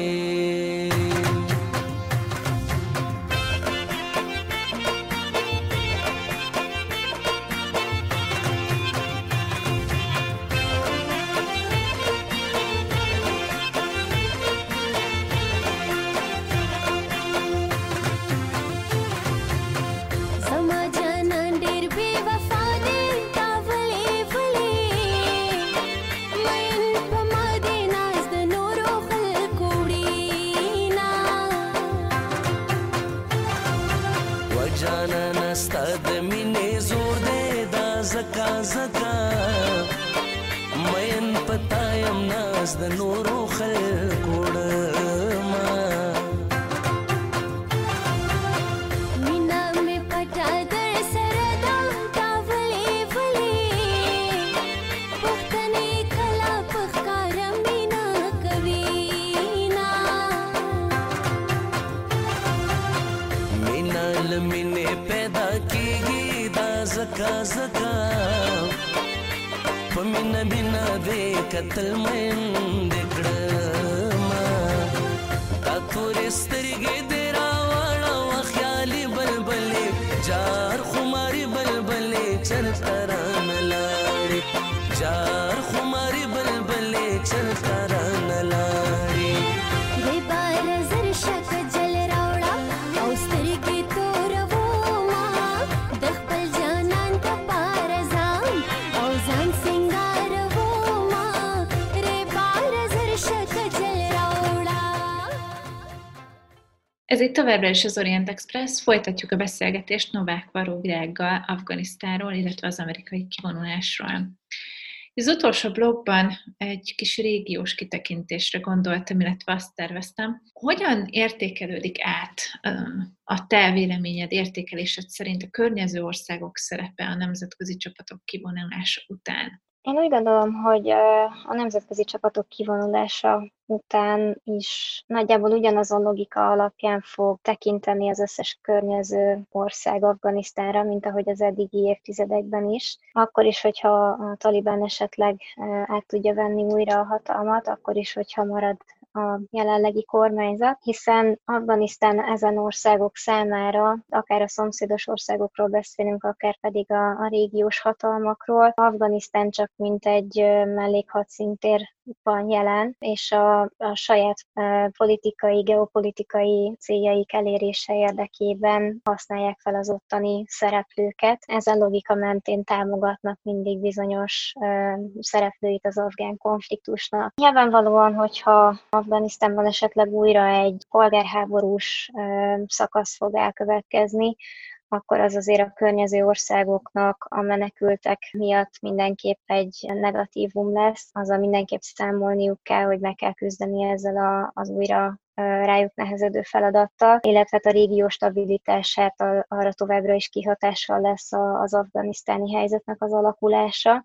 the Noro. مدینه دې قتل مند کړم تا تورسته Ez itt továbbra is az Orient Express, folytatjuk a beszélgetést Novák Varó Virággal Afganisztáról, illetve az amerikai kivonulásról. Az utolsó blogban egy kis régiós kitekintésre gondoltam, illetve azt terveztem, hogyan értékelődik át ö, a te véleményed, értékelésed szerint a környező országok szerepe a nemzetközi csapatok kivonulása után? Én úgy gondolom, hogy a nemzetközi csapatok kivonulása után is nagyjából ugyanazon logika alapján fog tekinteni az összes környező ország Afganisztánra, mint ahogy az eddigi évtizedekben is. Akkor is, hogyha a Taliban esetleg át tudja venni újra a hatalmat, akkor is, hogyha marad a jelenlegi kormányzat, hiszen Afganisztán ezen országok számára, akár a szomszédos országokról beszélünk, akár pedig a, a régiós hatalmakról, Afganisztán csak mint egy mellékhadszintér van jelen, és a, a saját politikai, geopolitikai céljaik elérése érdekében használják fel az ottani szereplőket. Ezen logika mentén támogatnak mindig bizonyos szereplőit az afgán konfliktusnak. Nyilvánvalóan, hogyha Afganisztánban esetleg újra egy polgárháborús szakasz fog elkövetkezni, akkor az azért a környező országoknak a menekültek miatt mindenképp egy negatívum lesz. Azzal mindenképp számolniuk kell, hogy meg kell küzdeni ezzel a, az újra rájuk nehezedő feladattal, illetve hát a régió stabilitását arra továbbra is kihatással lesz az afganisztáni helyzetnek az alakulása.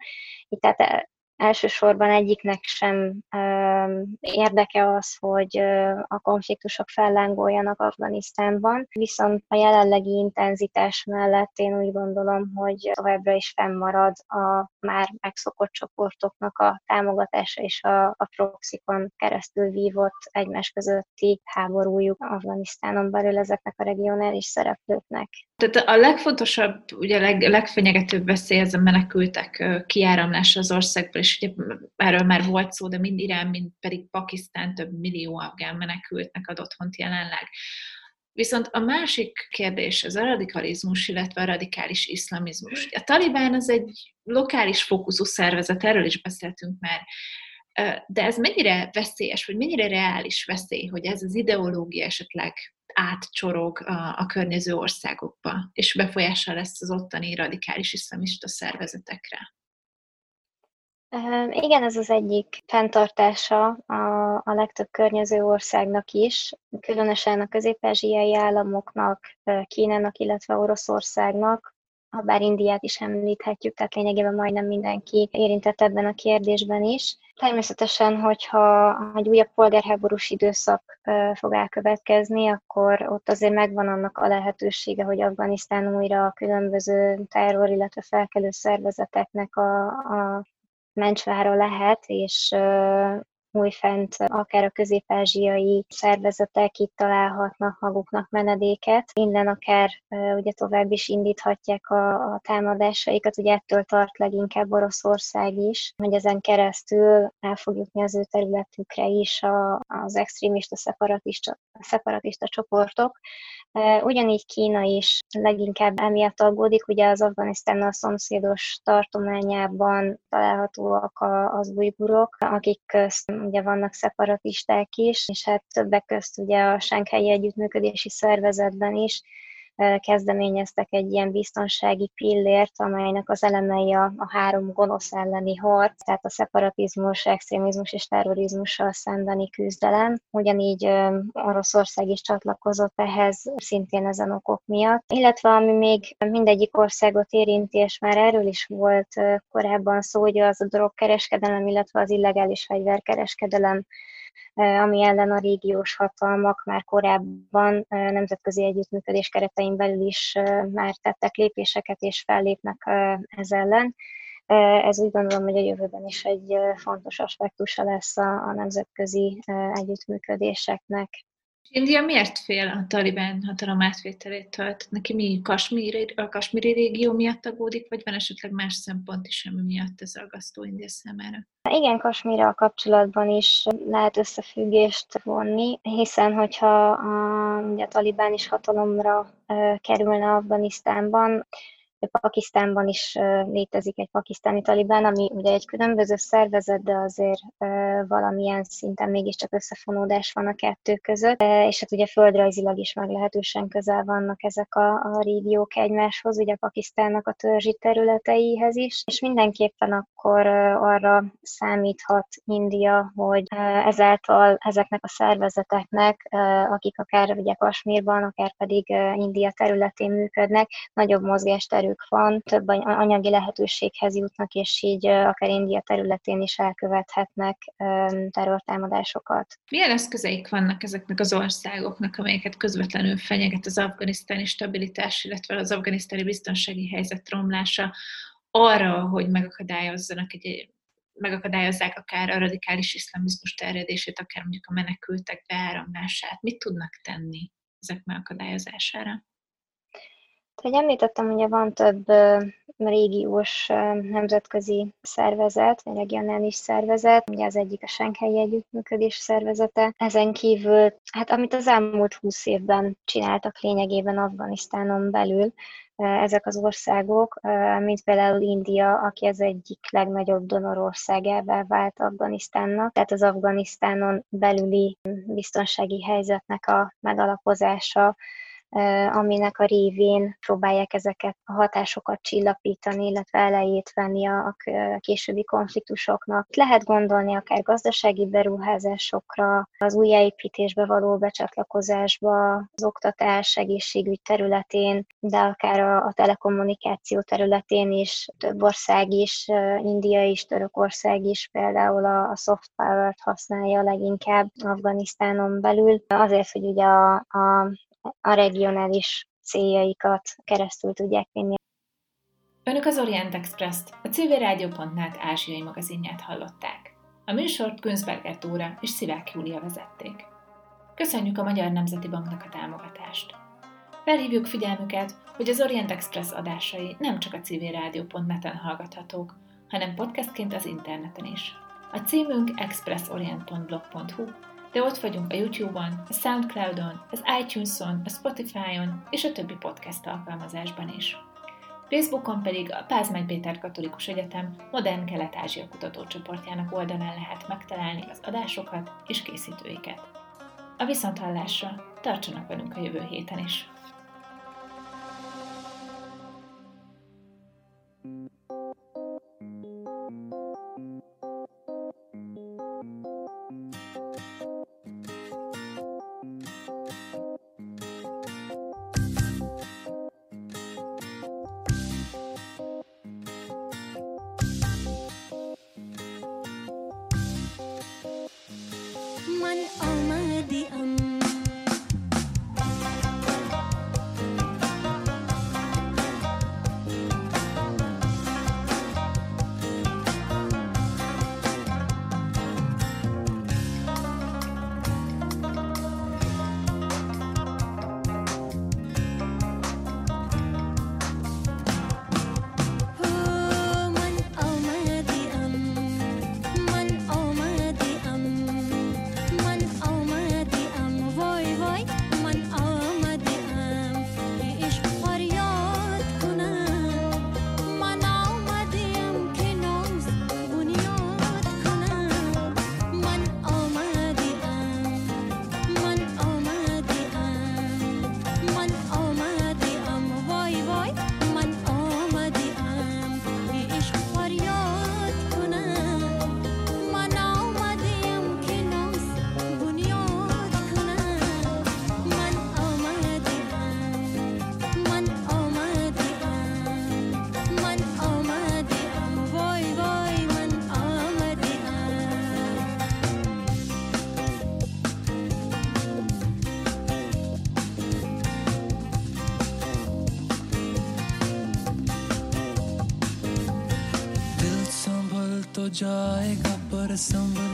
Itt tehát elsősorban egyiknek sem érdeke az, hogy a konfliktusok fellángoljanak Afganisztánban, viszont a jelenlegi intenzitás mellett én úgy gondolom, hogy továbbra is fennmarad a már megszokott csoportoknak a támogatása és a, a proxikon keresztül vívott egymás közötti háborújuk Afganisztánon belül ezeknek a regionális szereplőknek. Tehát a legfontosabb, ugye a leg, legfenyegetőbb veszély ez a menekültek kiáramlása az országból, és ugye erről már volt szó, de mind Irán, mind pedig Pakisztán több millió afgán menekültnek ad otthont jelenleg. Viszont a másik kérdés az a radikalizmus, illetve a radikális iszlamizmus. A Talibán az egy lokális fókuszú szervezet, erről is beszéltünk már, de ez mennyire veszélyes, vagy mennyire reális veszély, hogy ez az ideológia esetleg átcsorog a, a környező országokba, és befolyással lesz az ottani radikális iszlamista szervezetekre? Igen, ez az egyik fenntartása a, a legtöbb környező országnak is, különösen a közép-ázsiai államoknak, Kínának, illetve Oroszországnak, ha bár Indiát is említhetjük, tehát lényegében majdnem mindenki érintett ebben a kérdésben is. Természetesen, hogyha egy újabb polgárháborús időszak fog elkövetkezni, akkor ott azért megvan annak a lehetősége, hogy Afganisztán újra a különböző terror, illetve felkelő szervezeteknek a, a mencsvára lehet, és újfent akár a közép-ázsiai szervezetek itt találhatnak maguknak menedéket. Innen akár ugye tovább is indíthatják a, a támadásaikat, ugye ettől tart leginkább Oroszország is, hogy ezen keresztül el fog jutni az ő területükre is a, az extrémista szeparatista, szeparatista csoportok, Ugyanígy Kína is leginkább emiatt aggódik, ugye az Afganisztánnal szomszédos tartományában találhatóak az ujgurok, akik közt ugye vannak szeparatisták is, és hát többek közt ugye a Sánkhelyi Együttműködési Szervezetben is kezdeményeztek egy ilyen biztonsági pillért, amelynek az elemei a, a három gonosz elleni harc, tehát a szeparatizmus, extrémizmus és terrorizmussal szembeni küzdelem. Ugyanígy Oroszország is csatlakozott ehhez, szintén ezen okok miatt. Illetve ami még mindegyik országot érinti, és már erről is volt korábban szó, hogy az a drogkereskedelem, illetve az illegális fegyverkereskedelem ami ellen a régiós hatalmak már korábban nemzetközi együttműködés keretein belül is már tettek lépéseket és fellépnek ez ellen. Ez úgy gondolom, hogy a jövőben is egy fontos aspektusa lesz a, nemzetközi együttműködéseknek. India miért fél a talibán hatalom átvételétől? Neki mi Kasmíri, a kasmíri régió miatt aggódik, vagy van esetleg más szempont is, ami miatt ez aggasztó India számára? Igen, Kasmírral kapcsolatban is lehet összefüggést vonni, hiszen hogyha a, ugye a talibán is hatalomra kerülne Afganisztánban, Pakisztánban is létezik egy pakisztáni talibán, ami ugye egy különböző szervezet, de azért valamilyen szinten mégiscsak összefonódás van a kettő között, és hát ugye földrajzilag is meglehetősen közel vannak ezek a, a régiók egymáshoz, ugye Pakisztánnak a törzsi területeihez is, és mindenképpen akkor arra számíthat India, hogy ezáltal ezeknek a szervezeteknek, akik akár ugye Kasmírban, akár pedig India területén működnek, nagyobb mozgásterük erők van, több anyagi lehetőséghez jutnak, és így akár India területén is elkövethetnek terrortámadásokat. Milyen eszközeik vannak ezeknek az országoknak, amelyeket közvetlenül fenyeget az afganisztáni stabilitás, illetve az afganisztáni biztonsági helyzet romlása arra, hogy megakadályozzanak egy megakadályozzák akár a radikális iszlamizmus terjedését, akár mondjuk a menekültek beáramlását. Mit tudnak tenni ezek megakadályozására? Hogy említettem, ugye van több régiós nemzetközi szervezet, vagy regionális szervezet, ugye az egyik a Shanghai Együttműködés szervezete. Ezen kívül, hát amit az elmúlt húsz évben csináltak lényegében Afganisztánon belül, ezek az országok, mint például India, aki az egyik legnagyobb donorországává vált Afganisztánnak, tehát az Afganisztánon belüli biztonsági helyzetnek a megalapozása, aminek a révén próbálják ezeket a hatásokat csillapítani, illetve elejét venni a későbbi konfliktusoknak. Lehet gondolni akár gazdasági beruházásokra, az újjáépítésbe való becsatlakozásba, az oktatás, egészségügy területén, de akár a, a telekommunikáció területén is, több ország is, India is, Törökország is például a, a soft power-t használja leginkább Afganisztánon belül, azért, hogy ugye a, a a regionális céljaikat keresztül tudják vinni. Önök az Orient Express-t, a civilrádió.net ázsiai magazinját hallották. A műsort Günzberger Tóra és Szivák Júlia vezették. Köszönjük a Magyar Nemzeti Banknak a támogatást. Felhívjuk figyelmüket, hogy az Orient Express adásai nem csak a civilrádió.net-en hallgathatók, hanem podcastként az interneten is. A címünk expressorient.blog.hu, de ott vagyunk a YouTube-on, a Soundcloud-on, az iTunes-on, a Spotify-on és a többi podcast alkalmazásban is. Facebookon pedig a Pázmány Péter Katolikus Egyetem Modern Kelet-Ázsia kutatócsoportjának oldalán lehet megtalálni az adásokat és készítőiket. A viszonthallásra tartsanak velünk a jövő héten is! joy, coração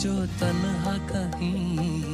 जो तन्हा कहीं